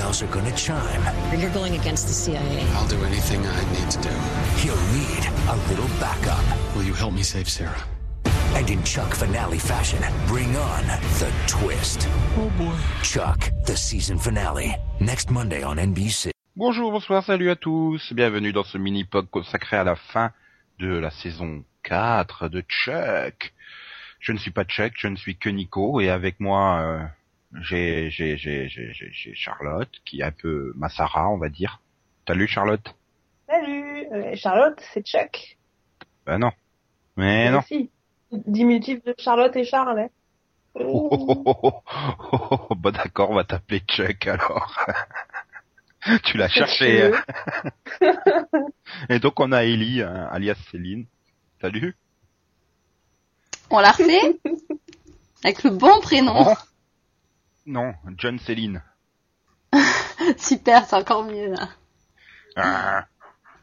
bells are gonna chime, You're going against the CIA. I'll do anything I need to do. he'll need a little backup. Will you help me save Sarah? And in Chuck finale fashion, bring on the twist. Oh boy. Chuck, the season finale, next Monday on NBC. Bonjour, bonsoir, salut à tous. Bienvenue dans ce mini-pod consacré à la fin de la saison 4 de Chuck. Je ne suis pas Chuck, je ne suis que Nico et avec moi euh, j'ai j'ai j'ai j'ai j'ai- j'ai Charlotte qui est un peu ma Sarah, on va dire. Salut Charlotte? Salut, euh, Charlotte, c'est Chuck. Ben non. Mais non. Si. Diminutif de Charlotte et Charles. Hein. Oh, oh, oh, oh, oh, oh, Bah d'accord, on va t'appeler Chuck alors. tu l'as cherché. hein. Et donc on a Ellie, hein, alias Céline. Salut. On l'a refait? Avec le bon prénom. Non, John Céline. Super, c'est encore mieux là. Ah.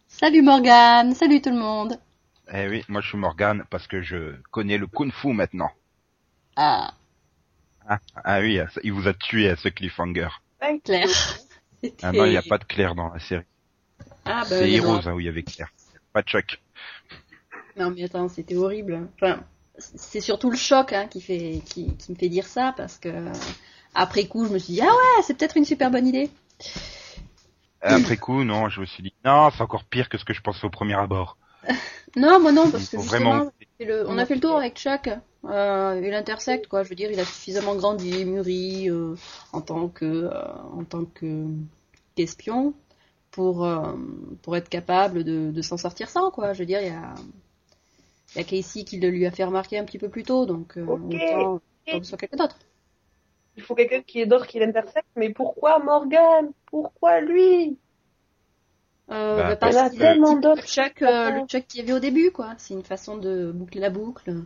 Salut Morgane, salut tout le monde. Eh oui, moi je suis Morgan parce que je connais le kung fu maintenant. Ah, Ah, ah oui, il vous a tué à ce cliffhanger. Ouais, Claire. Ah non, il n'y a pas de Claire dans la série. Ah, bah, C'est Heroes hein, où il y avait Claire. Pas Chuck. Non mais attends, c'était horrible. Enfin, c'est surtout le choc hein, qui fait, qui, qui me fait dire ça parce que après coup, je me suis dit ah ouais, c'est peut-être une super bonne idée. Après coup, non, je me suis dit, non, c'est encore pire que ce que je pensais au premier abord. Non, moi non, parce que justement, vraiment... c'est le- on a fait le tour avec Chuck. Euh, il intersecte quoi. Je veux dire, il a suffisamment grandi, mûri euh, en tant que, euh, en tant que qu'espion pour euh, pour être capable de, de s'en sortir sans quoi. Je veux dire, il y a il y a Casey qui le lui a fait remarquer un petit peu plus tôt, donc euh, Ok. autant, autant que ce soit quelqu'un d'autre. Il faut quelqu'un qui est d'or qui l'intersecte, mais pourquoi Morgan? Pourquoi lui? Euh, Bah, bah, parce parce tellement le d'autres. Chuck, euh, le Chuck qu'il y avait au début quoi. C'est une façon de boucler la boucle.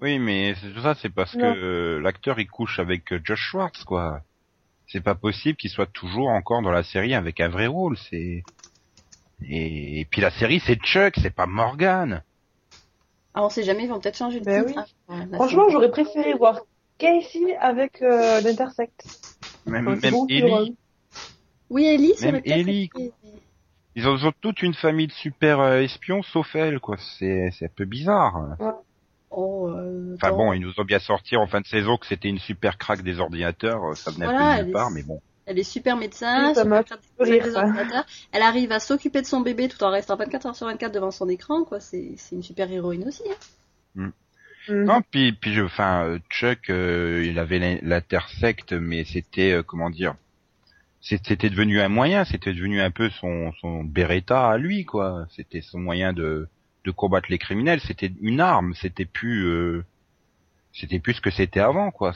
Oui, mais c'est tout ça, c'est parce Non. que l'acteur il couche avec euh, Josh Schwartz, quoi. C'est pas possible qu'il soit toujours encore dans la série avec un vrai rôle, c'est... Et, et puis la série c'est Chuck, c'est pas Morgan. Ah, on sait jamais, ils vont peut-être changer de Ben titre. oui. hein. Ouais, Franchement, j'aurais préféré voir Casey avec euh, l'intersecte. Même, c'est même plus Ellie. Oui, Ellie, ça Même Ellie, été- Ils ont, ils ont toute une famille de super euh, espions, sauf elle, quoi. C'est, c'est un peu bizarre. Oh, euh, Enfin bon, ils nous ont bien sorti en fin de saison que c'était une super craque des ordinateurs, euh, ça venait Voilà, un peu nulle est- part, mais bon. Elle est super médecin, Oui, ça m'a super rire, des ordinateurs. Elle arrive à s'occuper de son bébé tout en restant 24 heures sur 24 devant son écran, quoi. C'est, c'est une super héroïne aussi. Hein. Mhm. Non, puis, puis je, enfin, euh, Chuck, euh, il avait l'in- l'intersecte, mais c'était, euh, comment dire, c'était devenu un moyen, c'était devenu un peu son, son Beretta à lui, quoi. C'était son moyen de, de combattre les criminels. C'était une arme, c'était plus, euh, c'était plus ce que c'était avant, quoi.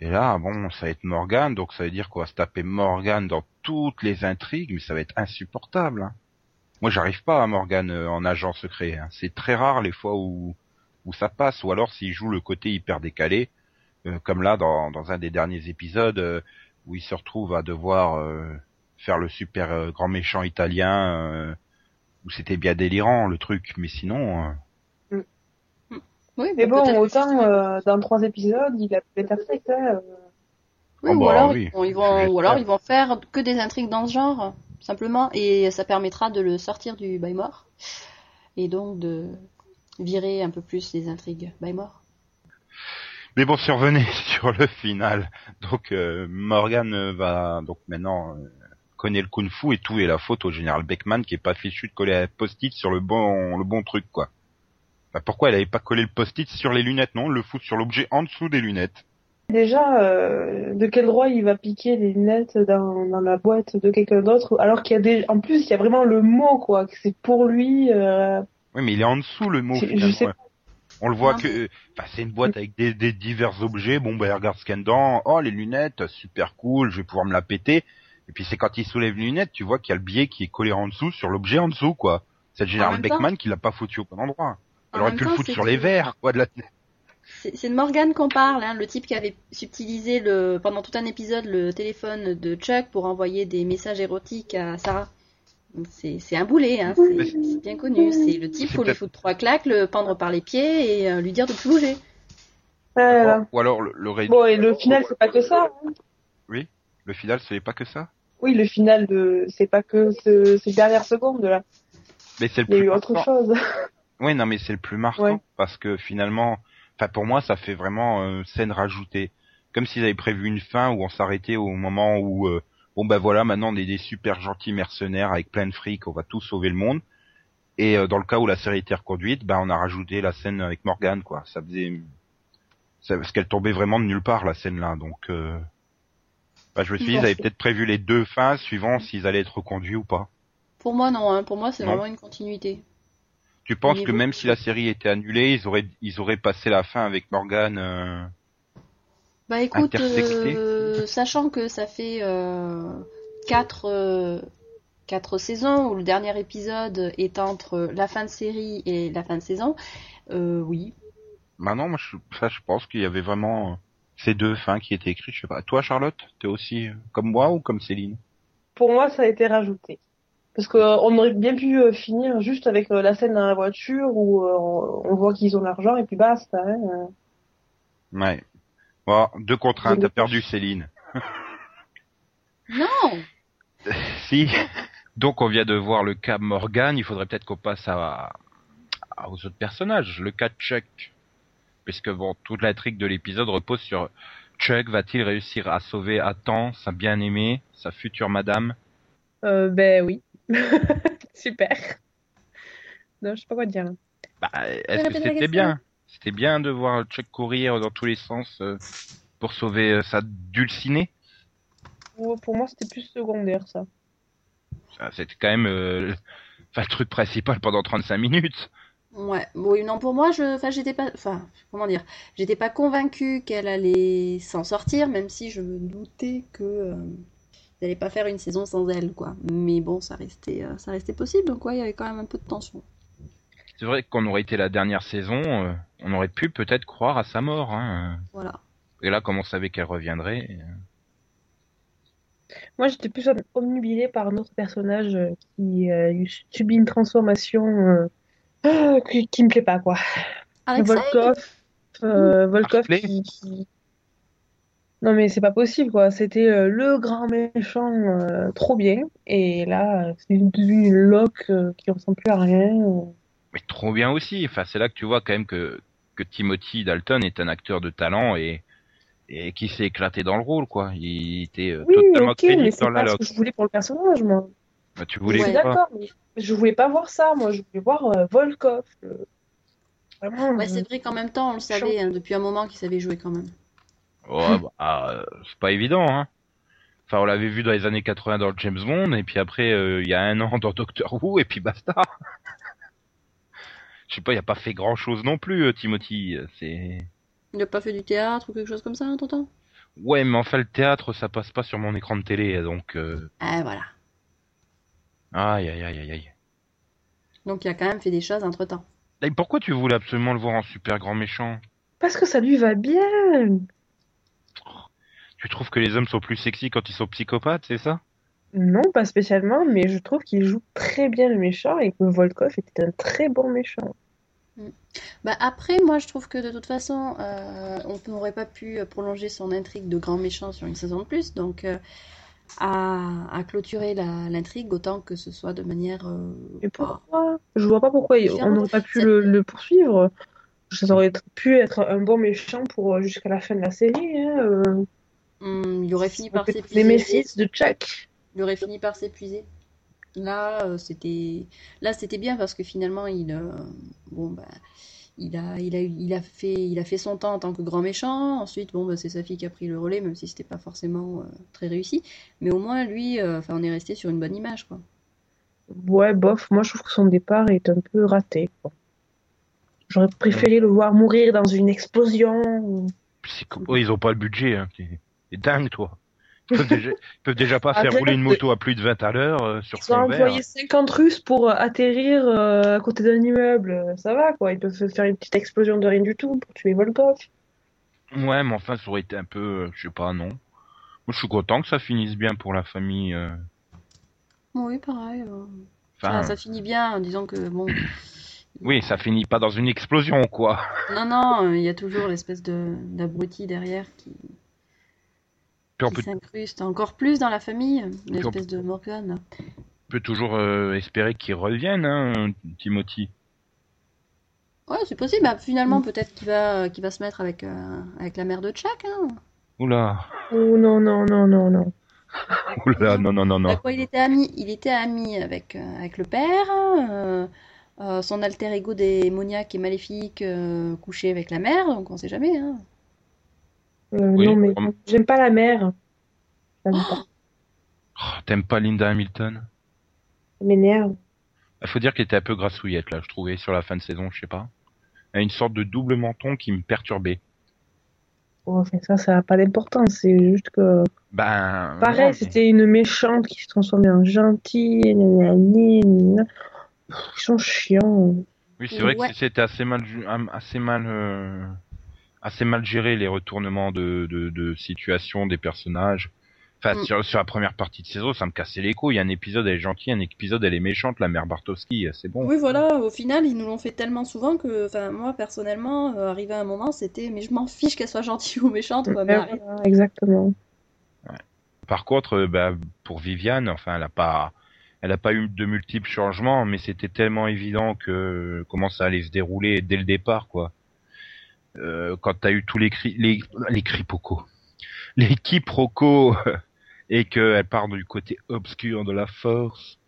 Et là, bon, ça va être Morgan, donc ça veut dire qu'on va se taper Morgan dans toutes les intrigues, mais ça va être insupportable. hein. Moi, j'arrive pas à Morgan euh, en agent secret. hein. C'est très rare les fois où où ça passe, ou alors s'il joue le côté hyper décalé, euh, comme là dans, dans un des derniers épisodes euh, où il se retrouve à devoir euh, faire le super euh, grand méchant italien, euh, où c'était bien délirant le truc, mais sinon, euh, Oui, Mais bon, autant euh, dans trois épisodes, il a pu l'intersecte. Hein. Oui, Oh, ou bah, alors, oui. ils vont, ils vont- J'espère. ou alors ils vont faire que des intrigues dans ce genre, simplement, et ça permettra de le sortir du by mort, et donc de virer un peu plus les intrigues by mort. mais bon, survenez sur le final. Donc euh, Morgan euh, va donc maintenant euh, connaît le kung-fu et tout est la faute au général Beckman qui est pas fichu de coller un post-it sur le bon le bon truc quoi. Bah, pourquoi elle avait pas collé le post-it sur les lunettes non, le fout sur l'objet en dessous des lunettes. Déjà, euh, de quel droit il va piquer les lunettes dans, dans la boîte de quelqu'un d'autre alors qu'il y a des... En plus, il y a vraiment le mot, quoi, que c'est pour lui. Euh... Oui, mais il est en dessous le mot. Finalement. On le voit Non, que, enfin, c'est une boîte avec des, des divers objets. Bon, bah, il regarde ce qu'il y a dedans. Oh, les lunettes, super cool. Je vais pouvoir me la péter. Et puis c'est quand il soulève les lunettes, tu vois qu'il y a le billet qui est collé en dessous sur l'objet en dessous, quoi. C'est le général temps- Beckman qui l'a pas foutu au bon endroit. En Elle aurait pu le foutre c'est sur les verres, quoi, de la. C'est de Morgan qu'on parle, hein, le type qui avait subtilisé le, pendant tout un épisode le téléphone de Chuck pour envoyer des messages érotiques à Sarah. C'est c'est un boulet, hein, c'est c'est bien connu. C'est le type, C'est faut lui foutre trois claques, le pendre par les pieds et euh, lui dire de plus bouger. Voilà. Ou alors le, le, Bon, et le final, c'est pas que ça. hein. le final, ce n'est pas que ça. Oui, le final, de... c'est pas que ce... ces dernières secondes, là. Mais c'est le Il y a plus eu autre chose. Oui, non, mais c'est le plus marquant Ouais. parce que finalement, enfin pour moi, ça fait vraiment euh, scène rajoutée, comme s'ils avaient prévu une fin où on s'arrêtait au moment où euh, bon ben voilà, maintenant on est des super gentils mercenaires avec plein de fric, on va tous sauver le monde. Et euh, dans le cas où la série était reconduite, ben on a rajouté la scène avec Morgan, quoi. Ça faisait, ça, parce qu'elle tombait vraiment de nulle part la scène là, donc. Euh... bah, je me suis dit, ils avaient peut-être prévu les deux fins suivant s'ils allaient être reconduits ou pas. Pour moi, non. Hein. Pour moi, c'est vraiment une continuité. Tu penses que même si la série était annulée, ils auraient ils auraient passé la fin avec Morgan euh, Bah écoute, euh, sachant que ça fait euh, quatre, euh, quatre saisons où le dernier épisode est entre la fin de série et la fin de saison, euh, oui. Maintenant, moi, je, ça, je pense qu'il y avait vraiment euh, ces deux fins qui étaient écrites. Je sais pas. Toi, Charlotte, t'es aussi euh, comme moi ou comme Céline? Pour moi, ça a été rajouté. Parce que euh, on aurait bien pu euh, finir juste avec euh, la scène dans la voiture où euh, on on voit qu'ils ont l'argent et puis basta. Hein. euh. Ouais. Bon, deux contre un, t'as perdu Céline. Non, Si. Donc, on vient de voir le cas Morgan. Il faudrait peut-être qu'on passe à, à- aux autres personnages. Le cas Chuck. Puisque bon, toute l'intrigue de l'épisode repose sur Chuck va-t-il réussir à sauver à temps sa bien-aimée, sa future madame? Euh, ben oui. Super. Non, je sais pas quoi dire. Bah, est-ce que c'était bien? C'était bien de voir Chuck courir dans tous les sens euh, pour sauver euh, sa dulcinée Pour, moi, c'était plus secondaire, ça. Ça, C'était quand même euh, le truc principal pendant 35 minutes. ouais, oui, non, pour moi, je, enfin, j'étais pas, enfin, comment dire, j'étais pas convaincue qu'elle allait s'en sortir, même si je me doutais que euh, ils allaient pas faire une saison sans elle, quoi. Mais bon, ça restait, euh, ça restait possible, donc ouais, il y avait quand même un peu de tension. C'est vrai qu'on aurait été la dernière saison, euh, on aurait pu peut-être croire à sa mort. Hein. Voilà. Et là, comme on savait qu'elle reviendrait, euh, Moi, j'étais plus omnubilée par un autre personnage euh, qui a eu subi une transformation euh, euh, qui, qui me plaît pas, quoi. Volkov, euh, Volkov qui, qui- Non, mais c'est pas possible, quoi. C'était euh, le grand méchant euh, trop bien. Et là, euh, c'est devenu une loque euh, qui ressemble plus à rien. Mais trop bien aussi. Enfin, c'est là que tu vois quand même que que Timothy Dalton est un acteur de talent et et qui s'est éclaté dans le rôle, quoi. Il était euh, Oui, totalement ok, mais crédible dans la pas ce que je voulais pour le personnage, moi. Bah, tu Je voulais Ouais. d'accord, mais je voulais pas voir ça, moi. Je voulais voir euh, Volkov. euh, Vraiment. Ouais, euh, c'est vrai qu'en même temps, on le savait hein, depuis un moment qu'il savait jouer quand même. Ouais, bah, euh, c'est pas évident, hein. Enfin, on l'avait vu dans les années 80 dans le James Bond, et puis après, euh, il y a un an dans Doctor Who, et puis basta. Je sais pas, il a pas fait grand chose non plus, euh, Timothy. euh, C'est. Il n'a pas fait du théâtre ou quelque chose comme ça, tonton Ouais, mais enfin, le théâtre, ça passe pas sur mon écran de télé, donc. Euh... Ah, voilà. Aïe, aïe, aïe, aïe, aïe. Donc il a quand même fait des choses entre temps. Et pourquoi tu voulais absolument le voir en super grand méchant? Parce que ça lui va bien. Tu trouves que les hommes sont plus sexy quand ils sont psychopathes, c'est ça? Non, pas spécialement, mais je trouve qu'il joue très bien le méchant et que Volkov était un très bon méchant. Bah après, moi je trouve que de toute façon, euh, on n'aurait pas pu prolonger son intrigue de grand méchant sur une saison de plus, donc euh, à, à clôturer l'intrigue autant que ce soit de manière. euh, Mais pourquoi? Je vois pas pourquoi on n'aurait pas pu le, le poursuivre. Ça aurait pu être un bon méchant pour euh, jusqu'à la fin de la série. Hein. Hum, il aurait fini par Les s'épuiser. Messis de Chuck. Il aurait fini par s'épuiser. Là, euh, c'était là c'était bien parce que finalement il euh, bon bah il a il a eu- il a fait il a fait son temps en tant que grand méchant. Ensuite bon bah c'est sa fille qui a pris le relais même si c'était pas forcément euh, très réussi. Mais au moins lui euh, enfin on est resté sur une bonne image quoi. Ouais, bof, moi je trouve que son départ est un peu raté. quoi. J'aurais préféré le voir mourir dans une explosion. Oh, ils ont pas le budget, hein. T'es t'es dingue, toi. Ils peuvent déjà, ils peuvent déjà pas faire rouler une moto à plus de 20 à l'heure euh, sur Ils ont fond vert. employé 50 Russes pour euh, atterrir euh, à côté d'un immeuble. Ça va, quoi. Ils peuvent faire une petite explosion de rien du tout pour tuer Volkov. Ouais, mais enfin, ça aurait été un peu, euh, je sais pas, non. Moi, je suis content que ça finisse bien pour la famille. euh, Oui, pareil. euh. Enfin, ça finit bien, disons que bon. oui, ça finit pas dans une explosion, quoi. Non, non, euh, il y a toujours l'espèce de d'abruti derrière qui, Puis on qui peut, s'incruste encore plus dans la famille, on- l'espèce de Morgan. là. peut toujours euh, espérer qu'ils reviennent, hein, Timothy. Ouais, c'est possible. Bah, finalement, peut-être qu'il va, qu'il va se mettre avec, euh, avec la mère de Chuck. Hein. Oula, Oh non, non, non, non, non. oula, non, non, non, Bah, non. quoi, il était ami, il était ami avec, euh, avec le père. euh, euh, son alter ego démoniaque et maléfique euh, couché avec la mère, donc on sait jamais. Hein. Euh, Oui, non, mais j'aime pas la mère. Ça me pas. Oh, T'aimes pas Linda Hamilton? Ça m'énerve. Il faut dire qu'elle était un peu grassouillette, là, je trouvais, sur la fin de saison, je sais pas. Elle a une sorte de double menton qui me perturbait. Bon, enfin, ça, ça n'a pas d'importance. C'est juste que, Ben. pareil, mais- c'était une méchante qui se transformait en gentille. Ils sont chiants. Oui, c'est vrai Ouais. que c'était assez mal, assez mal, euh, assez mal géré les retournements de, de, de situation des personnages. Enfin, Mm. sur, sur la première partie de saison, ça me cassait les couilles. Un épisode elle est gentille, un épisode elle est méchante, la mère Bartowski, c'est bon. Oui, voilà, au final, ils nous l'ont fait tellement souvent que, enfin, moi, personnellement, euh, arrivé à un moment, c'était, mais je m'en fiche qu'elle soit gentille ou méchante, quoi, mais Ouais, arrête. voilà, exactement. Par contre, euh, bah, pour Viviane, enfin, elle a pas, elle a pas eu de multiples changements, mais c'était tellement évident que comment ça allait se dérouler dès le départ, quoi. Euh, quand t'as eu tous les cris, les, les quiproquos, les quiproquos, et qu'elle part du côté obscur de la force,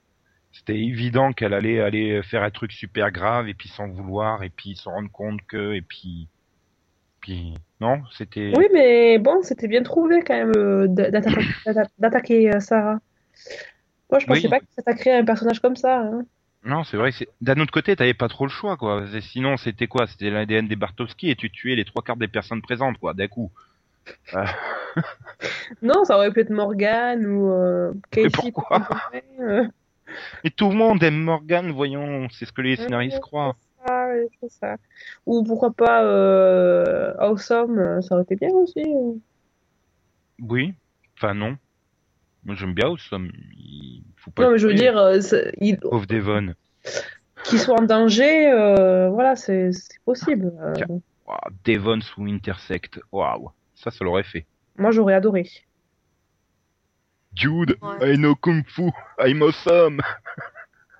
c'était évident qu'elle allait aller faire un truc super grave et puis s'en vouloir et puis se rendre compte que et puis, puis non, c'était. Oui, mais bon, c'était bien trouvé quand même euh, d'a- d'attaquer d'atta- d'attaquer, euh, Sarah. Moi, je pensais Oui. pas que ça créé un personnage comme ça. hein. Non, c'est vrai. D'un autre côté, t'avais pas trop le choix, quoi. Sinon, c'était quoi? C'était l'ADN des Bartowski et tu tuais les trois quarts des personnes présentes, quoi, d'un coup. Euh, Non, ça aurait pu être Morgan ou euh, Casey. pourquoi? euh, Et tout le monde aime Morgan, voyons. C'est ce que les scénaristes croient. ça, ouais, c'est ça. Ou pourquoi pas euh, Awesome, euh, ça aurait été bien aussi. euh. Oui. Enfin, non. Moi, j'aime bien Awesome. Il faut pas Non, mais je veux dire, euh, il- Pauvre Devon. qu'il soit en danger, euh, voilà, c'est possible. Euh, Devon sous Intersect. Waouh. Ça, ça l'aurait fait. moi, j'aurais adoré. Dude, Ouais. I know Kung Fu. I'm awesome.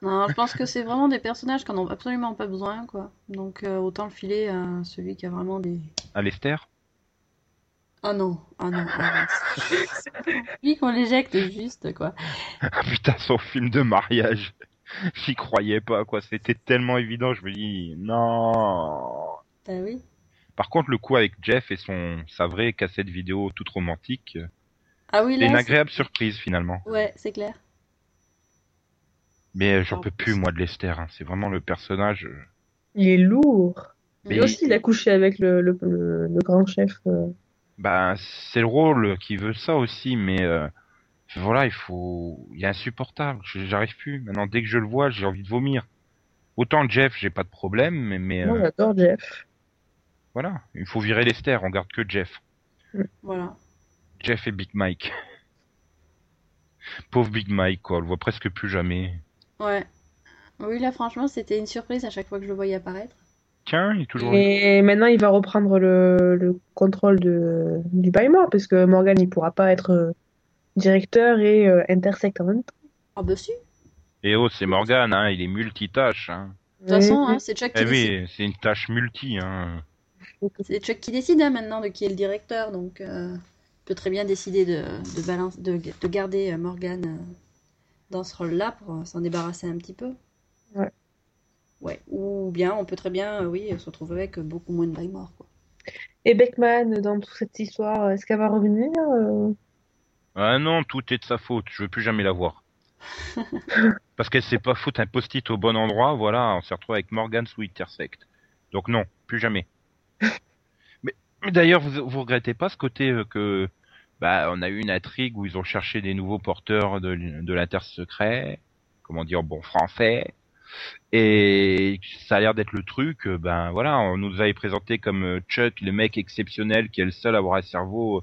Non, je pense que c'est vraiment des personnages qui en ont absolument pas besoin, quoi. Donc, euh, autant le filer à celui qui a vraiment des. Alistair Ah non, ah non, ah non. C'est Lui qu'on l'éjecte juste, quoi. Ah putain, son film de mariage. J'y croyais pas, quoi. C'était tellement évident. Je me dis, non. Bah oui. Par contre, le coup avec Jeff et son sa vraie cassette vidéo toute romantique, Ah oui, c'est là. une agréable surprise finalement. Ouais, c'est clair. Mais euh, j'en En peux plus. moi de Lester. hein. C'est vraiment le personnage. euh, Il est lourd. Mais- Et aussi, il a couché avec le, le, le, le grand chef. euh. Bah, c'est le rôle qui veut ça aussi, mais euh, voilà, il faut, il est insupportable. Je- J'arrive plus. Maintenant, dès que je le vois, j'ai envie de vomir. Autant Jeff, j'ai pas de problème, mais, mais Moi, euh, j'adore Jeff. voilà, il faut virer Lester. On garde que Jeff. Voilà. Jeff et Big Mike. Pauvre Big Mike, quoi. On le voit presque plus jamais. Ouais. Oui, là, franchement, c'était une surprise à chaque fois que je le voyais apparaître. Tiens, il est toujours. Et maintenant, il va reprendre le, le contrôle de, du Baymore, parce que Morgan, il pourra pas être euh, directeur et euh, intersect en même temps. Ah bah si. Et oh, c'est Morgan, hein, il est multitâche. Hein. De toute façon, hein, c'est Chuck qui Eh décide. oui, c'est une tâche multi. Hein. C'est Chuck qui décide hein, maintenant de qui est le directeur, donc euh, il peut très bien décider de, de, balance, de, de garder euh, Morgan dans ce rôle-là pour s'en débarrasser un petit peu. Ouais. Ouais. Ou bien on peut très bien, euh, oui, se retrouver avec beaucoup moins de Baymore, quoi. Et Beckman, dans toute cette histoire, est-ce qu'elle va revenir euh? Ah non, tout est de sa faute. Je veux plus jamais la voir. Parce qu'elle sait pas foutre un post-it au bon endroit. Voilà, on s'est retrouvé avec Morgan sous Intersect. Donc non, plus jamais. mais mais d'ailleurs, vous, vous regrettez pas ce côté euh, que bah, on a eu une intrigue où ils ont cherché des nouveaux porteurs de, de l'intersecret, comment dire, bon français, et ça a l'air d'être le truc. euh, Ben voilà, on nous avait présenté comme euh, Chuck, le mec exceptionnel qui est le seul à avoir un cerveau, euh,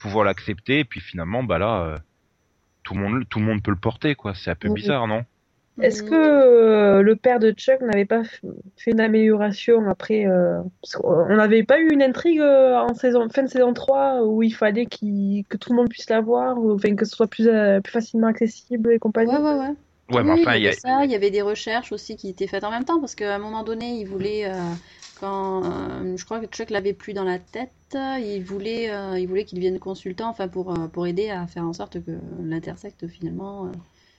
pouvoir l'accepter, et puis finalement, bah là, euh, tout le monde, tout le monde peut le porter, quoi. C'est un peu bizarre, non? Est-ce que euh, le père de Chuck n'avait pas fait une amélioration après euh, parce qu'on n'avait pas eu une intrigue en saison, fin de saison 3 où il fallait que tout le monde puisse la voir, ou, enfin, que ce soit plus, euh, plus facilement accessible et compagnie? Ouais, ouais, ouais. Ouais, mais enfin, il y y a, avait ça, il y avait des recherches aussi qui étaient faites en même temps, parce qu'à un moment donné, il voulait, euh, quand euh, je crois que Chuck l'avait plus dans la tête, il voulait, euh, il voulait qu'il devienne consultant, enfin pour, euh, pour aider à faire en sorte que l'intersecte finalement euh,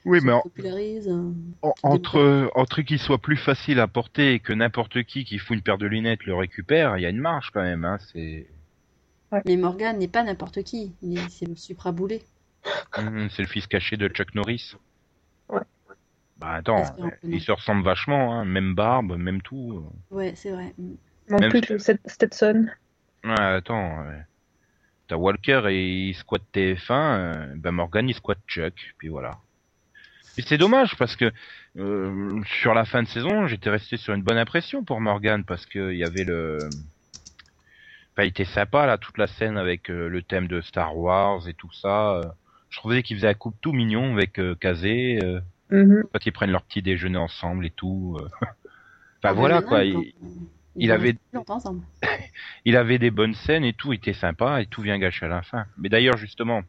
oui, se mais en- popularise. euh. en- entre, entre qu'il soit plus facile à porter et que n'importe qui qui fout une paire de lunettes le récupère, il y a une marge quand même, hein. C'est, Mais Morgan n'est pas n'importe qui, c'est le supraboulé. Hum, c'est le fils caché de Chuck Norris. Bah attends, Espérons que non. il se ressemble vachement, hein. Même barbe, même tout. Ouais, c'est vrai. Mm. Manque Même plus si- le Stetson. Ouais, attends. ouais. T'as Walker et il squatte TF1, euh, ben Morgan il squatte Chuck, puis voilà. Et c'est dommage parce que euh, sur la fin de saison, j'étais resté sur une bonne impression pour Morgan parce que il y avait le, enfin, il était sympa là toute la scène avec euh, le thème de Star Wars et tout ça. euh. Je trouvais qu'il faisait un couple tout mignon avec euh, Kazé Mhm. quand ils prennent leur petit déjeuner ensemble et tout. euh. Enfin Ah, voilà quoi. il- il avait- il avait des bonnes scènes et tout était sympa et tout vient gâcher à la fin. Mais d'ailleurs justement,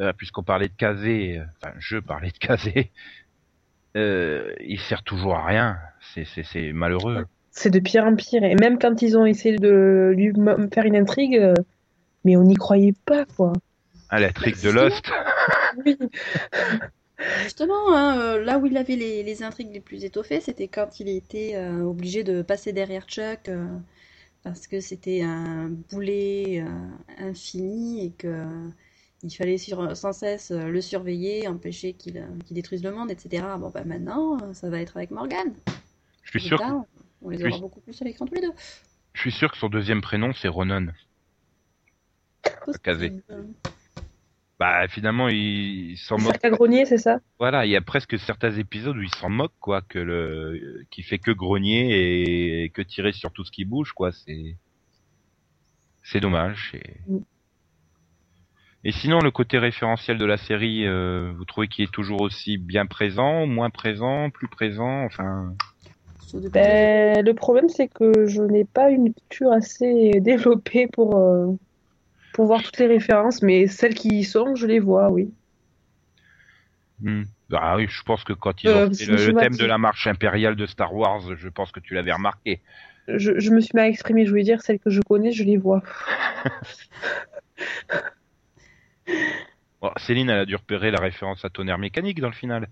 euh, puisqu'on parlait de Kazé, euh, enfin je parlais de Kazé, euh, il sert toujours à rien. C'est c'est c'est malheureux. C'est de pire en pire. Et même quand ils ont essayé de lui faire une intrigue, mais on n'y croyait pas, quoi. Ah la trick de Lost. Oui. Justement, hein, euh, là où il avait les, les intrigues les plus étoffées, c'était quand il était euh, obligé de passer derrière Chuck euh, parce que c'était un boulet euh, infini et que il fallait sur, sans cesse le surveiller, empêcher qu'il qu'il détruise le monde, etc. Bon, bah maintenant, ça va être avec Morgan. Je suis sûr. que- on les aura suis- beaucoup plus à l'écran tous les deux. Je suis sûr que son deuxième prénom c'est Ronan. Kazé. Bah finalement il, il s'en moque. À grogner, c'est ça? Voilà, il y a presque certains épisodes où il s'en moque quoi, que le qui fait que grogner et que tirer sur tout ce qui bouge quoi. C'est c'est dommage. Et... Mm. et sinon le côté référentiel de la série, euh, vous trouvez qu'il est toujours aussi bien présent, moins présent, plus présent, enfin. Ben, le problème, c'est que je n'ai pas une culture assez développée pour, euh, pour voir toutes les références, mais celles qui y sont, je les vois, oui. hmm. Ah oui, je pense que quand ils Euh, ont fait je le, thème de la marche impériale de Star Wars, je pense que tu l'avais remarqué. Je, je me suis mal exprimée, je voulais dire celles que je connais, je les vois. Bon, Céline, elle a dû repérer la référence à tonnerre mécanique dans le final.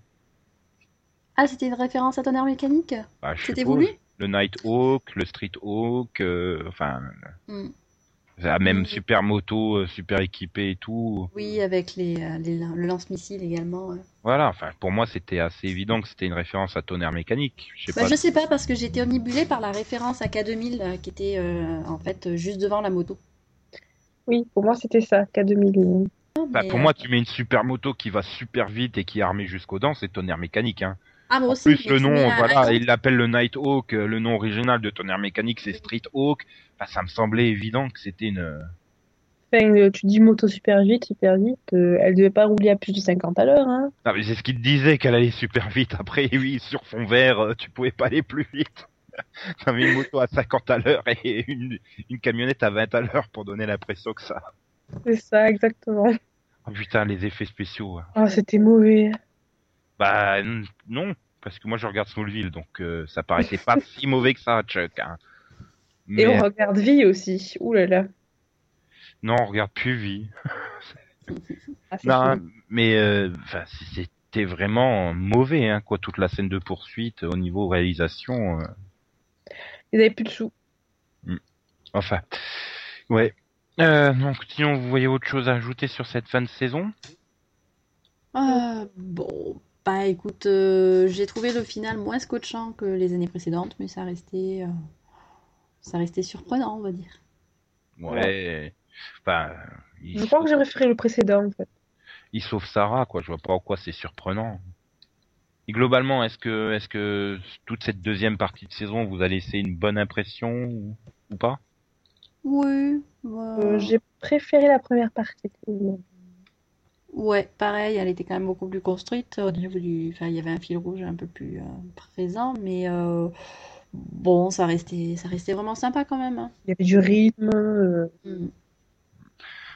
Ah, c'était une référence à tonnerre mécanique? Bah, C'était voulu? Le Nighthawk, le Streethawk, euh, enfin, Hmm. La même Mhm. super moto, euh, super équipée et tout. Oui, avec les, euh, les- le lance-missile également. ouais. Voilà, enfin, pour moi, c'était assez évident que c'était une référence à tonnerre mécanique. Je sais Bah, pas. je sais pas parce que j'étais omnibulée par la référence à K2000 euh, qui était euh, en fait euh, juste devant la moto. Oui, pour moi, c'était ça, K2000. Enfin, Mais, pour euh, moi, tu mets une super moto qui va super vite et qui est armée jusqu'aux dents, c'est tonnerre mécanique. Hein. Ah, moi En aussi. plus, le nom, voilà, il l'appelle le Nighthawk, euh, le nom original de tonnerre mécanique, c'est Streethawk. Enfin, ça me semblait évident que c'était une. Enfin, euh, tu dis moto super vite, super vite, euh, elle devait pas rouler à plus de 50 à l'heure, hein. Ah, mais c'est ce qu'il te disait qu'elle allait super vite. Après, oui, sur fond vert, euh, tu pouvais pas aller plus vite. T'avais une moto à 50 à l'heure et une, une camionnette à 20 à l'heure pour donner l'impression que ça. C'est ça, exactement. Oh putain, les effets spéciaux. Ah, c'était mauvais. Bah non, parce que moi je regarde Smallville, donc euh, ça paraissait pas si mauvais que ça, Chuck. Hein. Mais Et on regarde Vie aussi. Ouh là là. non, on regarde plus Vie. Ah, Non, mais euh, enfin, c'était vraiment mauvais, hein, quoi, toute la scène de poursuite au niveau réalisation. euh, Ils avaient plus de sous. Enfin, ouais. Euh, donc sinon, vous voyez autre chose à ajouter sur cette fin de saison? Euh, bon, bah écoute, euh, j'ai trouvé le final moins scotchant que les années précédentes, mais ça restait, euh, ça restait surprenant, on va dire. Ouais. Enfin, il Je crois que j'ai préféré le précédent, en fait. il sauve Sarah, quoi. Je vois pas en quoi c'est surprenant. Et globalement, est-ce que, est-ce que toute cette deuxième partie de saison vous a laissé une bonne impression ou, ou pas? Oui. bah, Euh, j'ai préféré la première partie. Ouais, pareil, elle était quand même beaucoup plus construite au niveau du... Enfin, il y avait un fil rouge un peu plus euh, présent, mais euh, bon, ça restait, ça restait vraiment sympa quand même. hein. Il y avait du rythme. euh, Mm.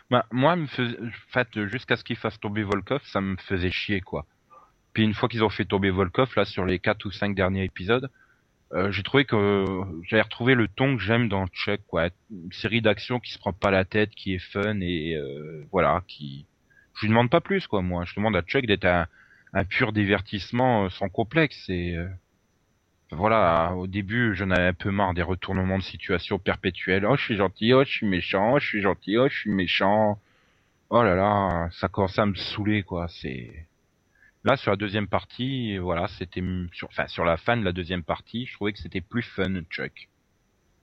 Bah, moi, me fais- en fait, jusqu'à ce qu'ils fassent tomber Volkov, ça me faisait chier, quoi. Puis une fois qu'ils ont fait tomber Volkov, là, sur les quatre ou cinq derniers épisodes, euh, j'ai trouvé que j'avais retrouvé le ton que j'aime dans Chuck, quoi. Une série d'action qui se prend pas la tête, qui est fun et euh, voilà, qui. Je lui demande pas plus, quoi. Moi, je demande à Chuck d'être un, pur divertissement euh, sans complexe et euh, voilà. Au début, j'en avais un peu marre des retournements de situation perpétuels. Oh, je suis gentil, oh, je suis méchant, oh, je suis gentil, oh, je suis méchant. Oh là là, ça commençait à me saouler, quoi. C'est Là, sur la deuxième partie, voilà, c'était sur, enfin, sur la fin de la deuxième partie, je trouvais que c'était plus fun, Chuck.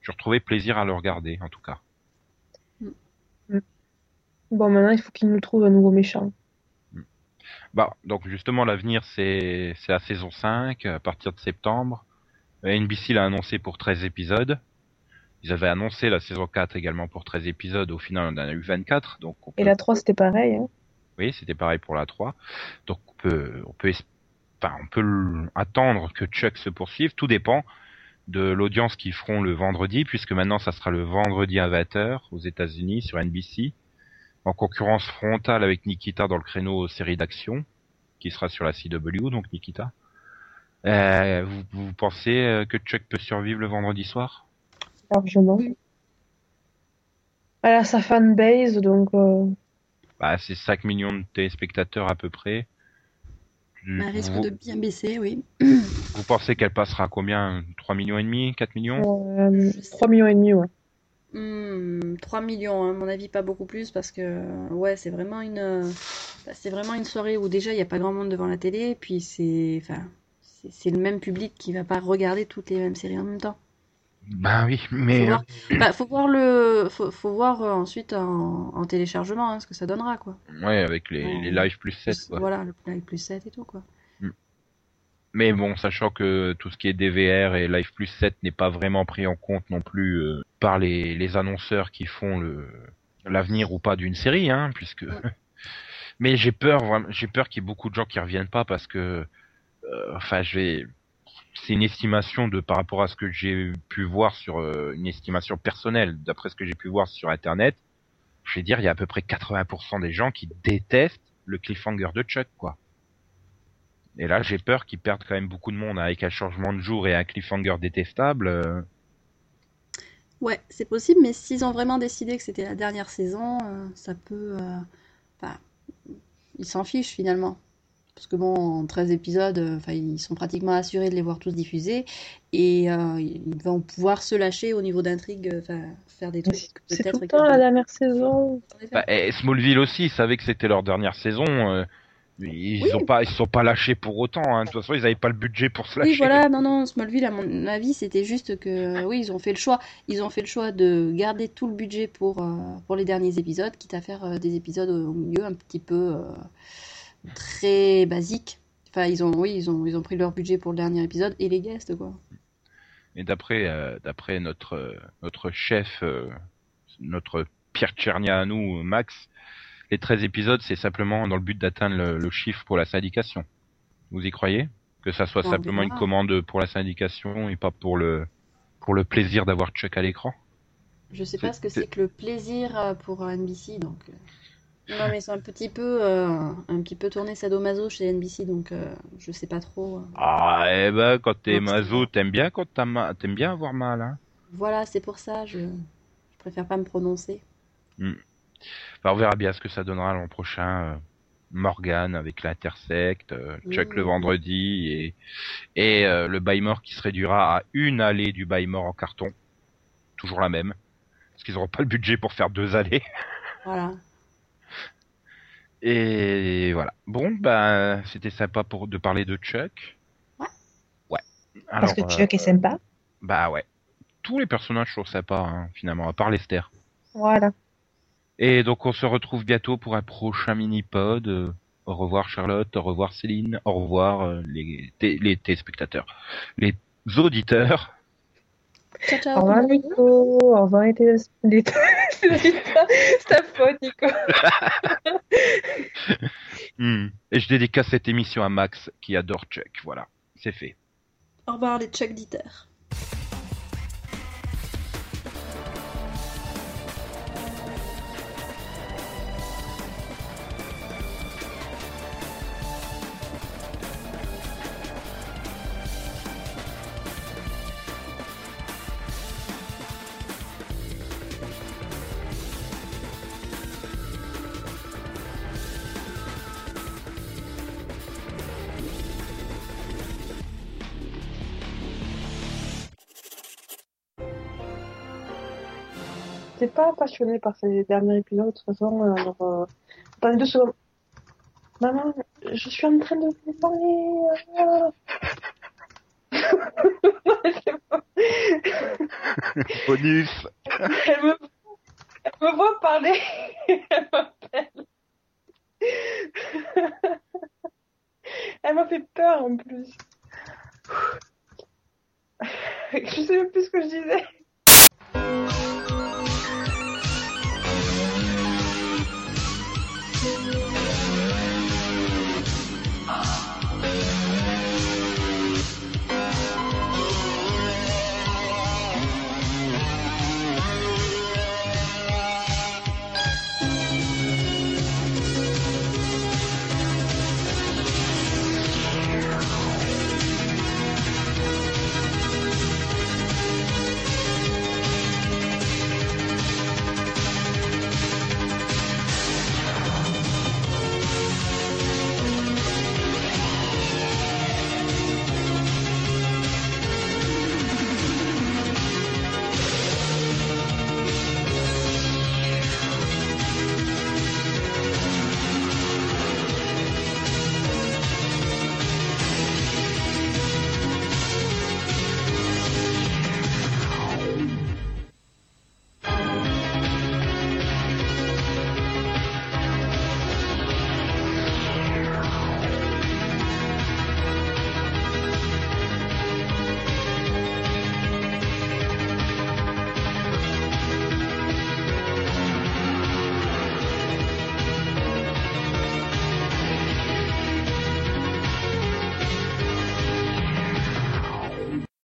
Je retrouvais plaisir à le regarder, en tout cas. Bon, maintenant, il faut qu'il nous trouve un nouveau méchant. Bah, donc justement, l'avenir, c'est, la saison 5, à partir de septembre. Euh, NBC l'a annoncé pour 13 épisodes. Ils avaient annoncé la saison 4 également pour 13 épisodes. Au final, on en a eu 24. Donc, on Et la 3, c'était pareil. Hein. Oui, c'était pareil pour la 3. Donc on peut, on peut, es- enfin, on peut attendre que Chuck se poursuive. Tout dépend de l'audience qu'ils feront le vendredi, puisque maintenant ça sera le vendredi à 20h aux États-Unis sur NBC, en concurrence frontale avec Nikita dans le créneau série d'action, qui sera sur la CW, donc Nikita. Euh, vous, vous pensez euh, que Chuck peut survivre le vendredi soir? Largement. Elle a sa fanbase, donc euh, Bah, c'est 5 millions de téléspectateurs à peu près. Un risque vous, de bien baisser, oui. vous pensez qu'elle passera à combien? 3 millions et demi? 4 millions? euh, Je sais 3 millions et demi, ouais. Hmm, 3 millions, hein, à mon avis, pas beaucoup plus, parce que ouais, c'est vraiment une, euh, c'est vraiment une soirée où déjà il n'y a pas grand monde devant la télé, puis c'est, enfin, c'est le même public qui va pas regarder toutes les mêmes séries en même temps. Bah oui, Faut mais voir, bah, faut voir le, faut, faut voir euh, ensuite en, en téléchargement hein, ce que ça donnera, quoi. euh, ouais, avec les, les live plus 7 Plus- quoi. Voilà, le live plus 7 et tout, quoi. Mais bon, sachant que tout ce qui est DVR et live plus 7 n'est pas vraiment pris en compte non plus euh, par les, les annonceurs qui font le l'avenir ou pas d'une série, hein, puisque. Mais j'ai peur, j'ai peur qu'il y ait beaucoup de gens qui reviennent pas parce que, euh, enfin, je vais. C'est une estimation de par rapport à ce que j'ai pu voir sur euh, une estimation personnelle, d'après ce que j'ai pu voir sur internet. Je vais dire, il y a à peu près 80% des gens qui détestent le cliffhanger de Chuck, quoi. Et là, j'ai peur qu'ils perdent quand même beaucoup de monde avec un changement de jour et un cliffhanger détestable. euh, Ouais, c'est possible, mais s'ils ont vraiment décidé que c'était la dernière saison, euh, ça peut. euh, Enfin, ils s'en fichent finalement. Parce que bon, en 13 épisodes, euh, enfin, ils sont pratiquement assurés de les voir tous diffusés. Et euh, ils vont pouvoir se lâcher au niveau d'intrigue, enfin, faire des trucs C'est tout le temps la dernière saison. Bah, et Smallville aussi, ils savaient que c'était leur dernière saison. Ils Oui. ont pas, ils se sont pas lâchés pour autant. Hein. De toute façon, ils avaient pas le budget pour se lâcher. Oui, voilà, non, non, Smallville, à mon avis, c'était juste que, oui, ils ont fait le choix. Ils ont fait le choix de garder tout le budget pour, euh, pour les derniers épisodes, quitte à faire euh, des épisodes au milieu un petit peu euh, très basiques. Enfin, ils ont, oui, ils ont, ils ont pris leur budget pour le dernier épisode et les guests, quoi. Et d'après, d'après notre notre chef, notre Pierre Tchernia à nous, Max, les 13 épisodes, c'est simplement dans le but d'atteindre le, le chiffre pour la syndication. Vous y croyez? Que ça soit On simplement une commande pour la syndication et pas pour le pour le plaisir d'avoir Chuck à l'écran? Je sais pas ce que c'est- que le plaisir euh, pour euh, NBC, donc. euh, Non, mais c'est un petit peu, euh, un petit peu tourné sadomaso chez NBC, donc euh, je sais pas trop. euh. Ah, eh ben, quand t'es maso, t'aimes bien quand ma- t'aimes bien avoir mal, hein. Voilà, c'est pour ça, je, je préfère pas me prononcer. Enfin, on verra bien ce que ça donnera l'an prochain. euh, Morgan avec l'Intersect, euh, Chuck Mmh. le vendredi et, et euh, le Baymore qui se réduira à une allée du Baymore en carton. Toujours la même. Parce qu'ils n'auront pas le budget pour faire deux allées. Voilà. Et voilà. Bon, ben, c'était sympa pour de parler de Chuck. Ouais. Ouais. Parce que Chuck euh, est sympa. Bah ouais. Tous les personnages sont sympas, hein, finalement, à part Lester. Voilà. Et donc on se retrouve bientôt pour un prochain mini-pod. Euh, au revoir Charlotte, au revoir Céline, au revoir euh, les, té- les téléspectateurs, les auditeurs. Ciao, ciao. Au revoir Nico, au revoir les télés- les télé- C'est ta faute Nico. Hmm. Et je dédicace cette émission à Max qui adore Chuck. Voilà, c'est fait. Au revoir les Chuck Dieter. T'es pas passionné par ces derniers épisodes de toute façon. euh, Alors, euh... attendez deux secondes. Maman, je suis en train de vous parler. bon. Bonus. elle, me... elle me voit parler.